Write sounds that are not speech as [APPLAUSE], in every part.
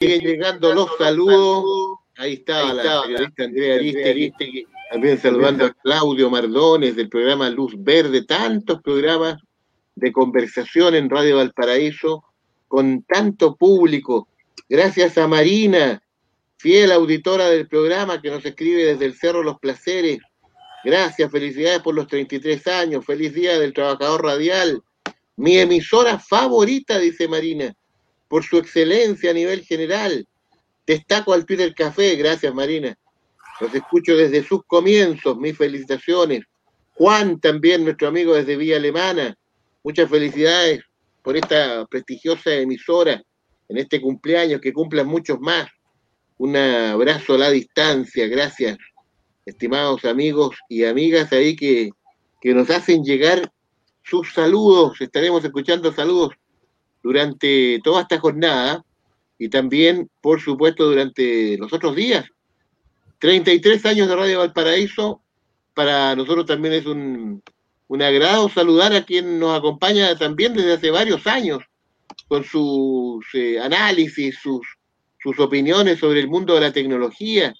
siguen llegando los saludos. Ahí estaba la periodista Andrea Aristegui, también saludando a Claudio Mardones del programa Luz Verde, tantos programas de conversación en Radio Valparaíso con tanto público. Gracias a Marina, fiel auditora del programa que nos escribe desde el Cerro Los Placeres. Gracias, felicidades por los 33 años, feliz día del trabajador radial. Mi emisora favorita, dice Marina por su excelencia a nivel general. Destaco al Twitter Café, gracias Marina. Los escucho desde sus comienzos, mis felicitaciones. Juan también, nuestro amigo desde Vía Alemana. Muchas felicidades por esta prestigiosa emisora en este cumpleaños, que cumplan muchos más. Un abrazo a la distancia, gracias, estimados amigos y amigas ahí que, que nos hacen llegar sus saludos. Estaremos escuchando saludos durante toda esta jornada y también, por supuesto, durante los otros días. 33 años de Radio Valparaíso, para nosotros también es un, un agrado saludar a quien nos acompaña también desde hace varios años con sus eh, análisis, sus, sus opiniones sobre el mundo de la tecnología,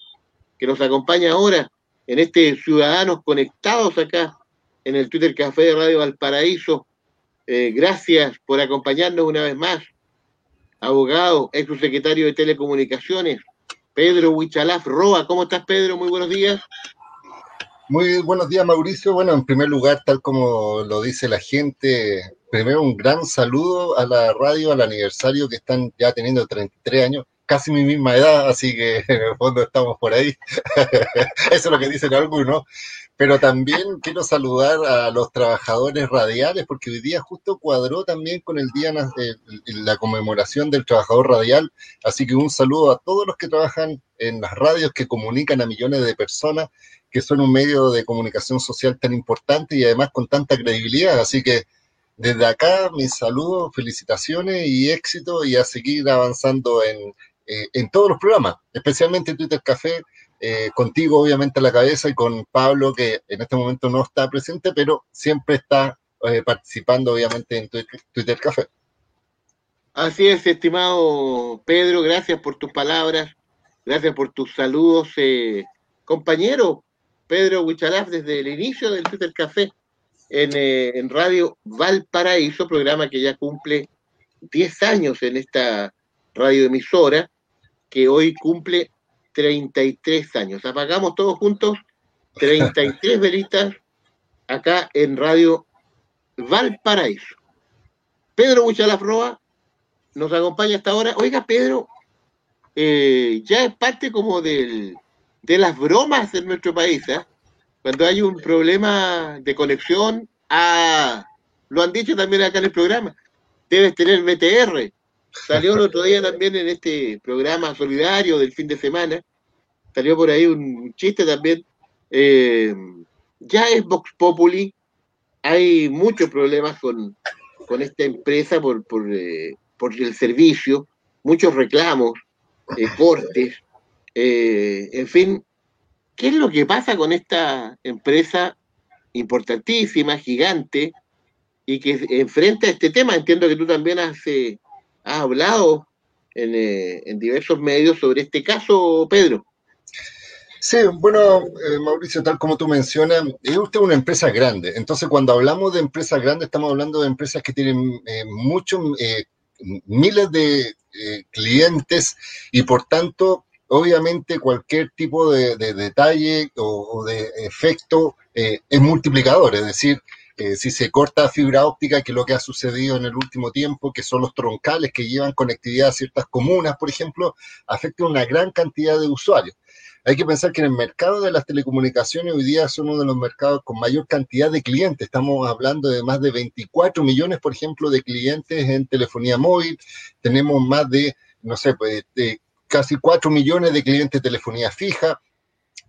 que nos acompaña ahora en este Ciudadanos Conectados acá en el Twitter Café de Radio Valparaíso, eh, gracias por acompañarnos una vez más. Abogado, ex subsecretario de Telecomunicaciones, Pedro Huichalaf Roa. ¿Cómo estás, Pedro? Muy buenos días. Muy buenos días, Mauricio. Bueno, en primer lugar, tal como lo dice la gente, primero un gran saludo a la radio, al aniversario que están ya teniendo 33 años, casi mi misma edad, así que [LAUGHS] en el fondo estamos por ahí. [LAUGHS] Eso es lo que dicen algunos. Pero también quiero saludar a los trabajadores radiales, porque hoy día justo cuadró también con el día de la conmemoración del trabajador radial, así que un saludo a todos los que trabajan en las radios que comunican a millones de personas, que son un medio de comunicación social tan importante y además con tanta credibilidad, así que desde acá mis saludos, felicitaciones y éxito y a seguir avanzando en, eh, en todos los programas, especialmente en Twitter Café, eh, contigo obviamente a la cabeza y con Pablo, que en este momento no está presente, pero siempre está eh, participando obviamente en Twitter, Café. Así es, estimado Pedro, gracias por tus palabras, gracias por tus saludos, compañero Pedro Huichalaf, desde el inicio del Twitter Café en Radio Valparaíso, programa que ya cumple 10 años en esta radioemisora, que hoy cumple 33 años. Apagamos todos juntos 33 [LAUGHS] velitas acá en Radio Valparaíso. Pedro Buchalafroa nos acompaña hasta ahora. Oiga, Pedro, eh, ya es parte como del, de las bromas en nuestro país. ¿eh? Cuando hay un problema de conexión, ah, lo han dicho también acá en el programa, debes tener BTR. Salió el otro día también en este programa solidario del fin de semana, salió por ahí un chiste también. Eh, ya es Vox Populi, hay muchos problemas con, esta empresa por, eh, por, el servicio, muchos reclamos, eh, cortes, en fin, ¿qué es lo que pasa con esta empresa importantísima, gigante, y que enfrenta este tema? Entiendo que tú también has ha hablado eh, en, diversos medios sobre este caso, Pedro. Sí, bueno, eh, Mauricio, tal como tú mencionas, es usted una empresa grande. Entonces, cuando hablamos de empresas grandes, estamos hablando de empresas que tienen eh, muchos, miles de clientes y por tanto, obviamente, cualquier tipo de, detalle o, de efecto es multiplicador. Es decir, eh, si se corta fibra óptica, que es lo que ha sucedido en el último tiempo, que son los troncales que llevan conectividad a ciertas comunas, por ejemplo, afecta a una gran cantidad de usuarios. Hay que pensar que en el mercado de las telecomunicaciones hoy día son uno de los mercados con mayor cantidad de clientes. Estamos hablando de más de 24 millones, por ejemplo, de clientes en telefonía móvil. Tenemos más de, no sé, pues, de casi 4 millones de clientes de telefonía fija.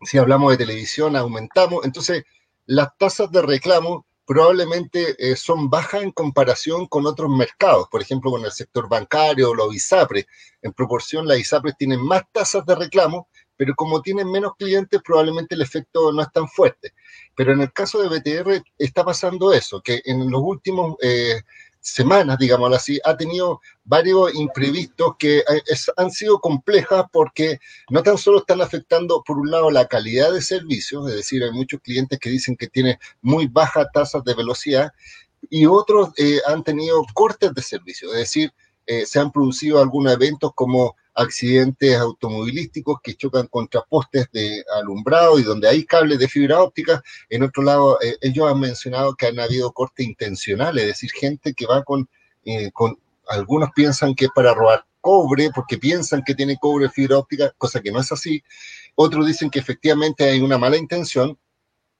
Si hablamos de televisión, aumentamos. Entonces, las tasas de reclamo probablemente eh, son bajas en comparación con otros mercados, por ejemplo, con el sector bancario o los ISAPRES. En proporción, las ISAPRES tienen más tasas de reclamo, pero como tienen menos clientes, probablemente el efecto no es tan fuerte. Pero en el caso de BTR está pasando eso, que en los últimos semanas, digámoslo así, ha tenido varios imprevistos que eh, han sido complejas porque no tan solo están afectando, por un lado, la calidad de servicios, es decir, hay muchos clientes que dicen que tienen muy bajas tasas de velocidad y otros eh, han tenido cortes de servicio, es decir, eh, se han producido algunos eventos como accidentes automovilísticos que chocan contra postes de alumbrado y donde hay cables de fibra óptica. En otro lado, eh, ellos han mencionado que han habido cortes intencionales, es decir, gente que va con, eh, con, algunos piensan que es para robar cobre, porque piensan que tiene cobre fibra óptica, cosa que no es así. Otros dicen que efectivamente hay una mala intención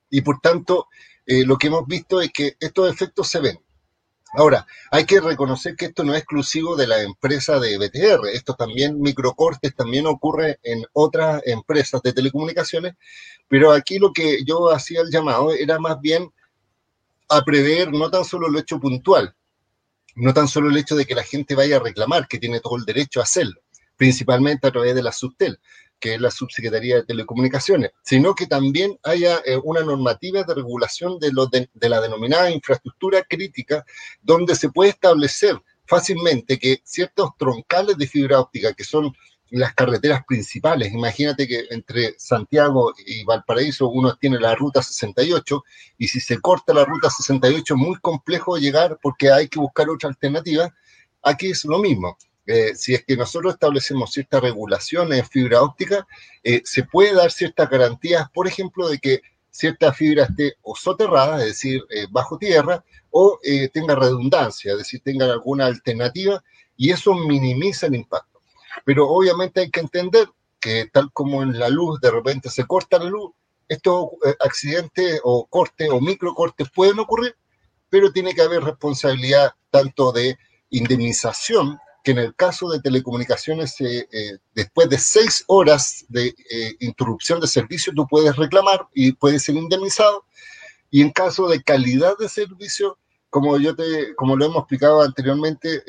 y por tanto eh, lo que hemos visto es que estos efectos se ven. Ahora, hay que reconocer que esto no es exclusivo de la empresa de BTR, esto también, microcortes, también ocurre en otras empresas de telecomunicaciones, pero aquí lo que yo hacía el llamado era más bien a prever no tan solo el hecho puntual, no tan solo el hecho de que la gente vaya a reclamar, que tiene todo el derecho a hacerlo, principalmente a través de la subtel, que es la Subsecretaría de Telecomunicaciones, sino que también haya eh, una normativa de regulación de, lo de, la denominada infraestructura crítica, donde se puede establecer fácilmente que ciertos troncales de fibra óptica, que son las carreteras principales, imagínate que entre Santiago y Valparaíso uno tiene la ruta 68 y si se corta la ruta 68 es muy complejo llegar porque hay que buscar otra alternativa, aquí es lo mismo eh, si es que nosotros establecemos cierta regulación en fibra óptica, eh, se puede dar ciertas garantías, por ejemplo, de que cierta fibra esté o soterrada, es decir, eh, bajo tierra, o tenga redundancia, es decir, tenga alguna alternativa, y eso minimiza el impacto. Pero obviamente hay que entender que tal como en la luz de repente se corta la luz, estos accidentes o cortes o microcortes pueden ocurrir, pero tiene que haber responsabilidad tanto de indemnización que en el caso de telecomunicaciones, eh, eh, después de seis horas de eh, interrupción de servicio, tú puedes reclamar y puedes ser indemnizado. Y en caso de calidad de servicio, como yo te, como lo hemos explicado anteriormente,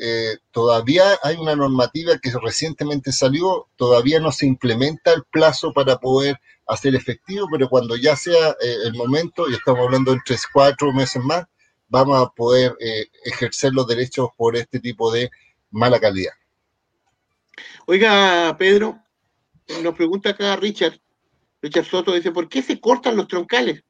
todavía hay una normativa que recientemente salió, todavía no se implementa el plazo para poder hacer efectivo, pero cuando ya sea el momento, y estamos hablando de tres, cuatro meses más, vamos a poder ejercer los derechos por este tipo de mala calidad. Oiga, Pedro, nos pregunta acá Richard, Richard Soto dice, ¿por qué se cortan los troncales?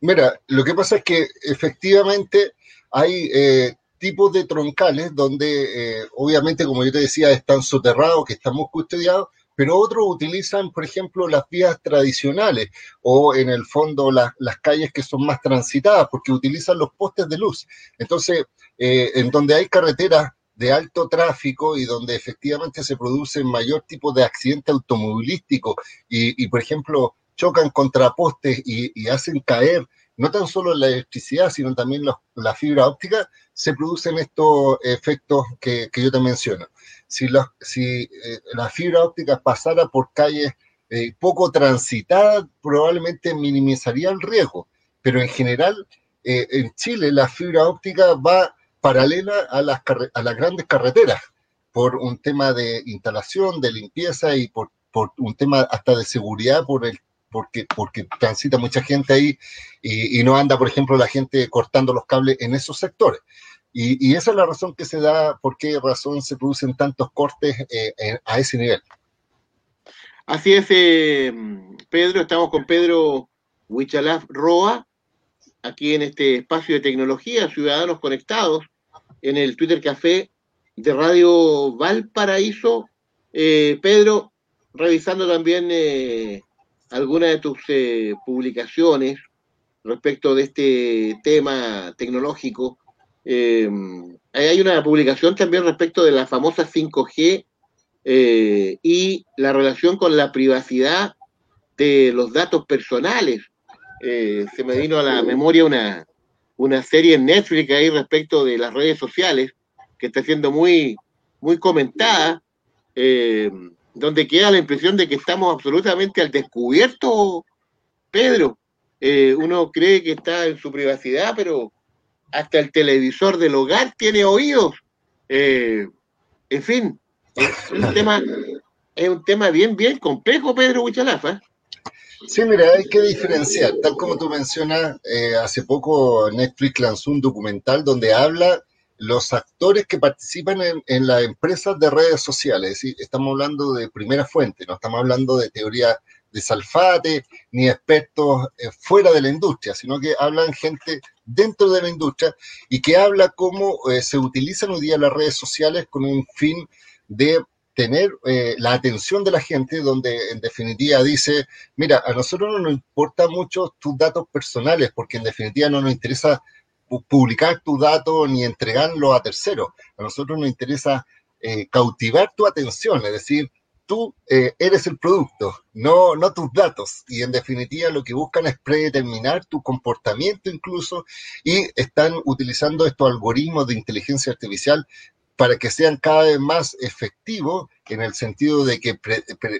Mira, lo que pasa es que efectivamente hay eh, tipos de troncales donde eh, obviamente, como yo te decía, están soterrados, que están muy custodiados, pero otros utilizan, por ejemplo, las vías tradicionales o en el fondo las calles que son más transitadas porque utilizan los postes de luz. Entonces, eh, en donde hay carreteras de alto tráfico y donde efectivamente se produce mayor tipo de accidente automovilístico y, por ejemplo, chocan contra postes y, hacen caer no tan solo la electricidad, sino también la fibra óptica, se producen estos efectos que, yo te menciono. Si, la, si eh, la fibra óptica pasara por calles eh, poco transitadas, probablemente minimizaría el riesgo, pero en general en Chile la fibra óptica va paralela a las, a las grandes carreteras, por un tema de instalación, de limpieza y por, por un tema hasta de seguridad, por el, porque, transita mucha gente ahí y, no anda, por ejemplo, la gente cortando los cables en esos sectores. Y, esa es la razón que se da, por qué razón se producen tantos cortes eh, a ese nivel. Así es, eh, Pedro, estamos con Pedro Huichalaf Roa, aquí en este espacio de tecnología, Ciudadanos Conectados, en el Twitter Café de Radio Valparaíso. Eh, Pedro, revisando también algunas de tus eh, publicaciones respecto de este tema tecnológico, hay una publicación también respecto de la famosa 5G y la relación con la privacidad de los datos personales. se me vino a la memoria una, una serie en Netflix ahí respecto de las redes sociales, que está siendo muy, muy comentada, eh, donde queda la impresión de que estamos absolutamente al descubierto, Pedro. Eh, uno cree que está en su privacidad, pero hasta el televisor del hogar tiene oídos. Eh, en fin, es un tema, es un tema bien, bien complejo, Pedro Huchalafa. Sí, mira, hay que diferenciar. Tal como tú mencionas, eh, hace poco Netflix lanzó un documental donde habla los actores que participan en, las empresas de redes sociales. Estamos hablando de primera fuente, no estamos hablando de teoría de Salfate, ni expertos eh, fuera de la industria, sino que hablan gente dentro de la industria y que habla cómo eh, se utilizan hoy día las redes sociales con un fin de tener eh, la atención de la gente, donde en definitiva dice, mira, a nosotros no nos importa mucho tus datos personales, porque en definitiva no nos interesa publicar tus datos ni entregarlo a terceros. A nosotros nos interesa cautivar tu atención, es decir, tú eh, eres el producto, no, no tus datos. Y en definitiva lo que buscan es predeterminar tu comportamiento incluso y están utilizando estos algoritmos de inteligencia artificial para que sean cada vez más efectivos en el sentido de que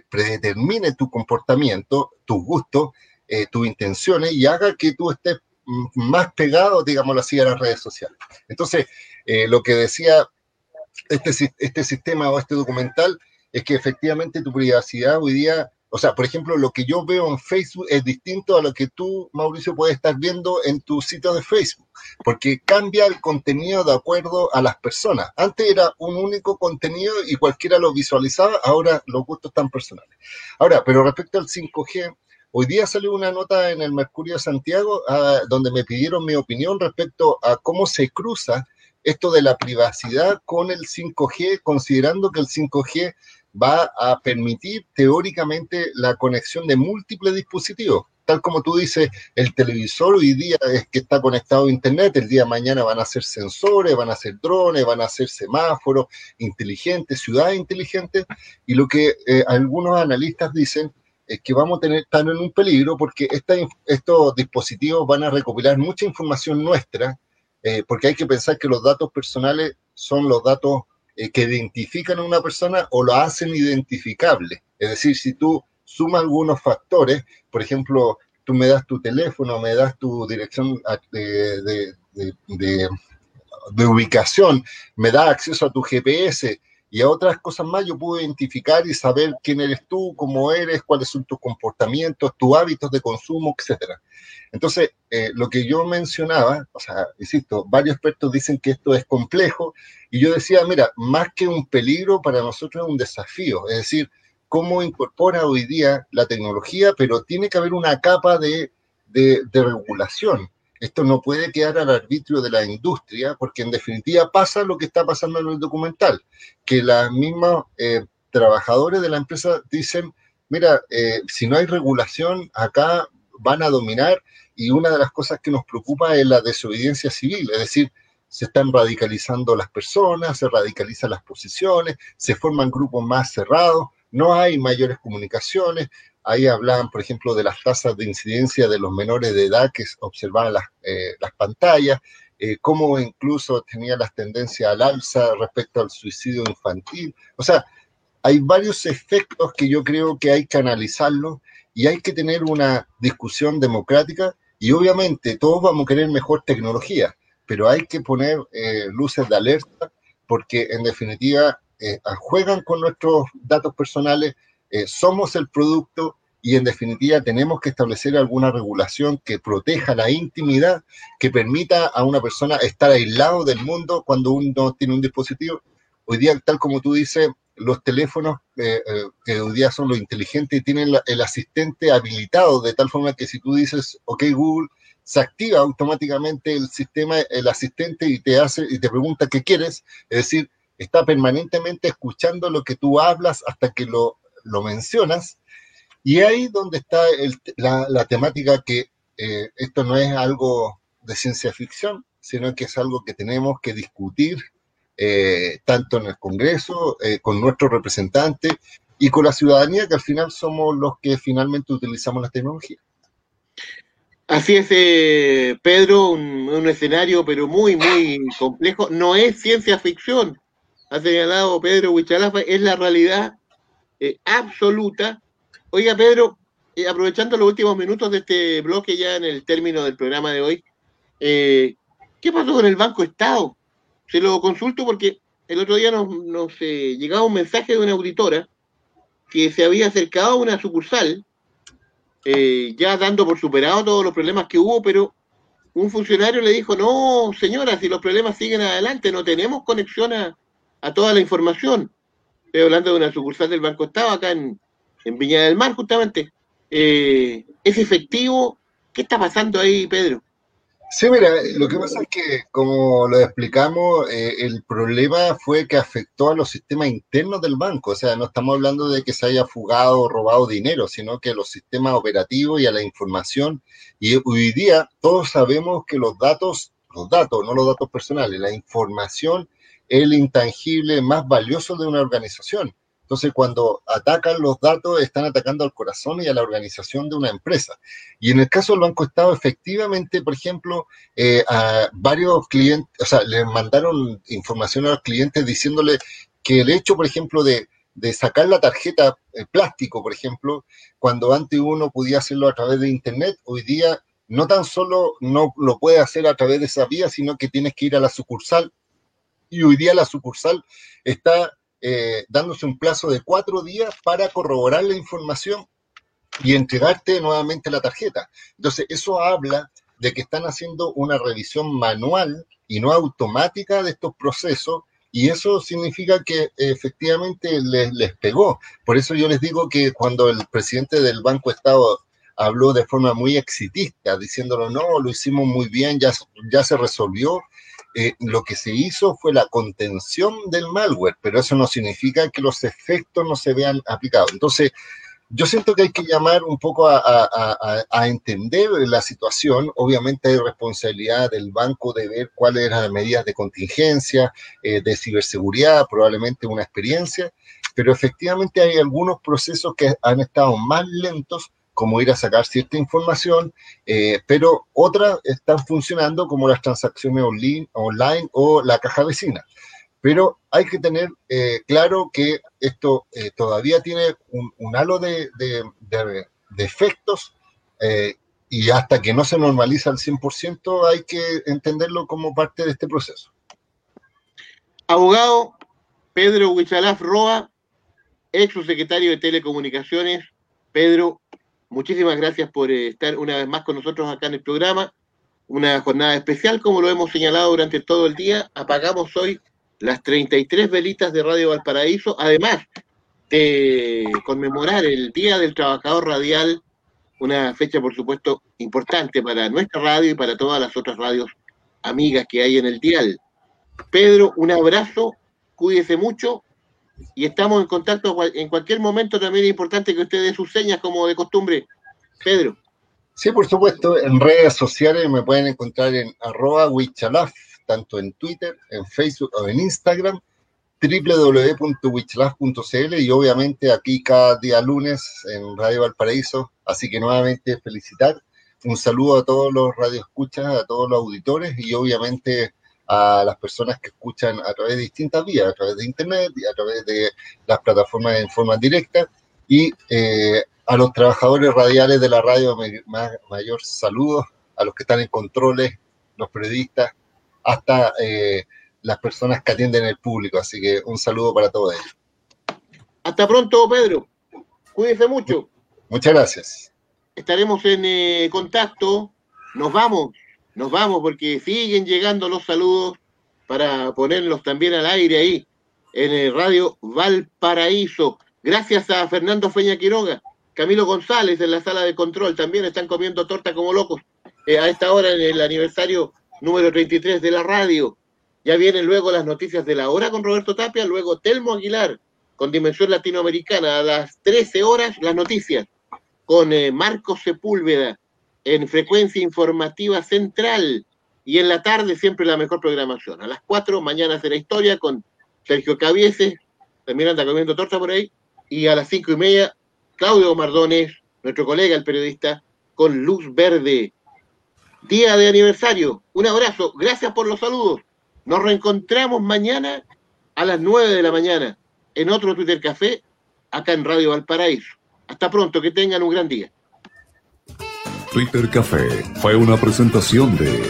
predetermine tu comportamiento, tus gustos, eh, tus intenciones y haga que tú estés más pegado, digámoslo así, a las redes sociales. Entonces, eh, lo que decía este, este sistema o este documental es que efectivamente tu privacidad hoy día, o sea, por ejemplo, lo que yo veo en Facebook es distinto a lo que tú, Mauricio, puedes estar viendo en tu sitio de Facebook, porque cambia el contenido de acuerdo a las personas. Antes era un único contenido y cualquiera lo visualizaba, ahora los gustos están personales. Ahora, pero respecto al 5G, Hoy día salió una nota en el Mercurio de Santiago ah, donde me pidieron mi opinión respecto a cómo se cruza esto de la privacidad con el 5G, considerando que el 5G va a permitir teóricamente la conexión de múltiples dispositivos. Tal como tú dices, el televisor hoy día es que está conectado a Internet, el día de mañana van a ser sensores, van a ser drones, van a ser semáforos inteligentes, ciudades inteligentes, y lo que eh, algunos analistas dicen es que vamos a tener, estar en un peligro porque estos dispositivos van a recopilar mucha información nuestra, eh, porque hay que pensar que los datos personales son los datos eh, que identifican a una persona o lo hacen identificable. Es decir, si tú sumas algunos factores, por ejemplo, tú me das tu teléfono, me das tu dirección de, de, ubicación, me da acceso a tu GPS y a otras cosas más, yo puedo identificar y saber quién eres tú, cómo eres, cuáles son tus comportamientos, tus hábitos de consumo, etcétera. Entonces, eh, lo que yo mencionaba, o sea, insisto, varios expertos dicen que esto es complejo, y yo decía, mira, más que un peligro, para nosotros es un desafío, es decir, cómo incorpora hoy día la tecnología, pero tiene que haber una capa de, de, regulación. Esto no puede quedar al arbitrio de la industria, porque en definitiva pasa lo que está pasando en el documental, que los mismos eh, trabajadores de la empresa dicen, mira, eh, si no hay regulación, acá van a dominar y una de las cosas que nos preocupa es la desobediencia civil, es decir, se están radicalizando las personas, se radicalizan las posiciones, se forman grupos más cerrados, no hay mayores comunicaciones. Ahí hablaban, por ejemplo, de las tasas de incidencia de los menores de edad que observaban las, eh, las pantallas, eh, cómo incluso tenía las tendencias al alza respecto al suicidio infantil. O sea, hay varios efectos que yo creo que hay que analizarlos y hay que tener una discusión democrática y obviamente todos vamos a querer mejor tecnología, pero hay que poner eh, luces de alerta porque en definitiva eh, juegan con nuestros datos personales, eh, somos el producto y en definitiva tenemos que establecer alguna regulación que proteja la intimidad, que permita a una persona estar aislado del mundo cuando uno tiene un dispositivo. Hoy día, tal como tú dices, los teléfonos eh, eh, que hoy día son los inteligentes tienen el asistente habilitado de tal forma que si tú dices, ok Google, se activa automáticamente el sistema, el asistente y te hace y te pregunta qué quieres, es decir, está permanentemente escuchando lo que tú hablas hasta que lo, lo mencionas. Y ahí donde está la, temática que eh, esto no es algo de ciencia ficción, sino que es algo que tenemos que discutir eh, tanto en el Congreso, eh, con nuestros representantes y con la ciudadanía, que al final somos los que finalmente utilizamos la tecnología. Así es, eh, Pedro, un, escenario pero muy, muy complejo. No es ciencia ficción, ha señalado Pedro Huichalafa, es la realidad absoluta. Oiga, Pedro, aprovechando los últimos minutos de este bloque ya en el término del programa de hoy, ¿qué pasó con el Banco Estado? Se lo consulto porque el otro día nos, eh, llegaba un mensaje de una auditora que se había acercado a una sucursal eh, ya dando por superado todos los problemas que hubo, pero un funcionario le dijo, no, señora, si los problemas siguen adelante, no tenemos conexión a, toda la información. Estoy hablando de una sucursal del Banco Estado acá en, en Viña del Mar, justamente. Eh, ¿Es efectivo? ¿Qué está pasando ahí, Pedro? Sí, mira, lo que pasa es que, como lo explicamos, eh, el problema fue que afectó a los sistemas internos del banco. O sea, no estamos hablando de que se haya fugado o robado dinero, sino que los sistemas operativos y a la información. Y hoy día todos sabemos que los datos, los datos, no los datos personales, la información el intangible más valioso de una organización. Entonces, cuando atacan los datos, están atacando al corazón y a la organización de una empresa. Y en el caso del Banco Estado, efectivamente, por ejemplo, eh, a varios clientes, o sea, les mandaron información a los clientes diciéndole que el hecho, por ejemplo, de, sacar la tarjeta eh, plástico, por ejemplo, cuando antes uno podía hacerlo a través de Internet, hoy día no tan solo no lo puede hacer a través de esa vía, sino que tienes que ir a la sucursal. Y hoy día la sucursal está eh, dándose un plazo de cuatro días para corroborar la información y entregarte nuevamente la tarjeta. Entonces, eso habla de que están haciendo una revisión manual y no automática de estos procesos y eso significa que efectivamente les, les, pegó. Por eso yo les digo que cuando el presidente del Banco Estado habló de forma muy exitista, diciéndolo, no, lo hicimos muy bien, ya, ya se resolvió, eh, lo que se hizo fue la contención del malware, pero eso no significa que los efectos no se vean aplicados. Entonces, yo siento que hay que llamar un poco a, entender la situación. Obviamente hay responsabilidad del banco de ver cuáles eran las medidas de contingencia, eh, de ciberseguridad, probablemente una experiencia, pero efectivamente hay algunos procesos que han estado más lentos como ir a sacar cierta información, eh, pero otras están funcionando como las transacciones online, o la caja vecina. Pero hay que tener eh, claro que esto eh, todavía tiene un, halo de, de, efectos y hasta que no se normaliza al 100% hay que entenderlo como parte de este proceso. Abogado Pedro Huichalaf Roa, ex secretario de Telecomunicaciones. Pedro, Muchísimas gracias por eh, estar una vez más con nosotros acá en el programa. Una jornada especial, como lo hemos señalado durante todo el día. Apagamos hoy las 33 velitas de Radio Valparaíso, además de conmemorar el Día del Trabajador Radial, una fecha, por supuesto, importante para nuestra radio y para todas las otras radios amigas que hay en el dial. Pedro, un abrazo, cuídese mucho y estamos en contacto en cualquier momento. También es importante que usted dé sus señas como de costumbre. Pedro. Sí, por supuesto. En redes sociales me pueden encontrar en arroba wichalaf, tanto en Twitter, en Facebook o en Instagram, www.wichalaf.cl y obviamente aquí cada día lunes en Radio Valparaíso. Así que nuevamente felicitar. Un saludo a todos los radioescuchas, a todos los auditores y obviamente a las personas que escuchan a través de distintas vías, a través de Internet y a través de las plataformas en forma directa. Y eh, a los trabajadores radiales de la radio, mayor saludos, a los que están en controles, los periodistas, hasta eh, las personas que atienden el público. Así que un saludo para todos ellos. Hasta pronto, Pedro. Cuídense mucho. Muchas gracias. Estaremos en eh, contacto. Nos vamos nos vamos porque siguen llegando los saludos para ponerlos también al aire ahí en el radio Valparaíso. Gracias a Fernando Feña Quiroga, Camilo González en la sala de control, también están comiendo torta como locos eh, a esta hora en el aniversario número 33 de la radio. Ya vienen luego las noticias de la hora con Roberto Tapia, luego Telmo Aguilar con Dimensión Latinoamericana a las 13 horas las noticias con eh, Marcos Sepúlveda en frecuencia informativa central y en la tarde siempre la mejor programación. A las 4, mañana será historia con Sergio Cavieses, también anda comiendo torta por ahí, y a las cinco y media, Claudio Mardones, nuestro colega, el periodista, con Luz Verde. Día de aniversario. Un abrazo. Gracias por los saludos. Nos reencontramos mañana a las 9 de la mañana en otro Twitter Café, acá en Radio Valparaíso. Hasta pronto, que tengan un gran día. Twitter Café fue una presentación de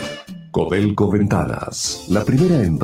Codelco Ventanas, la primera empresa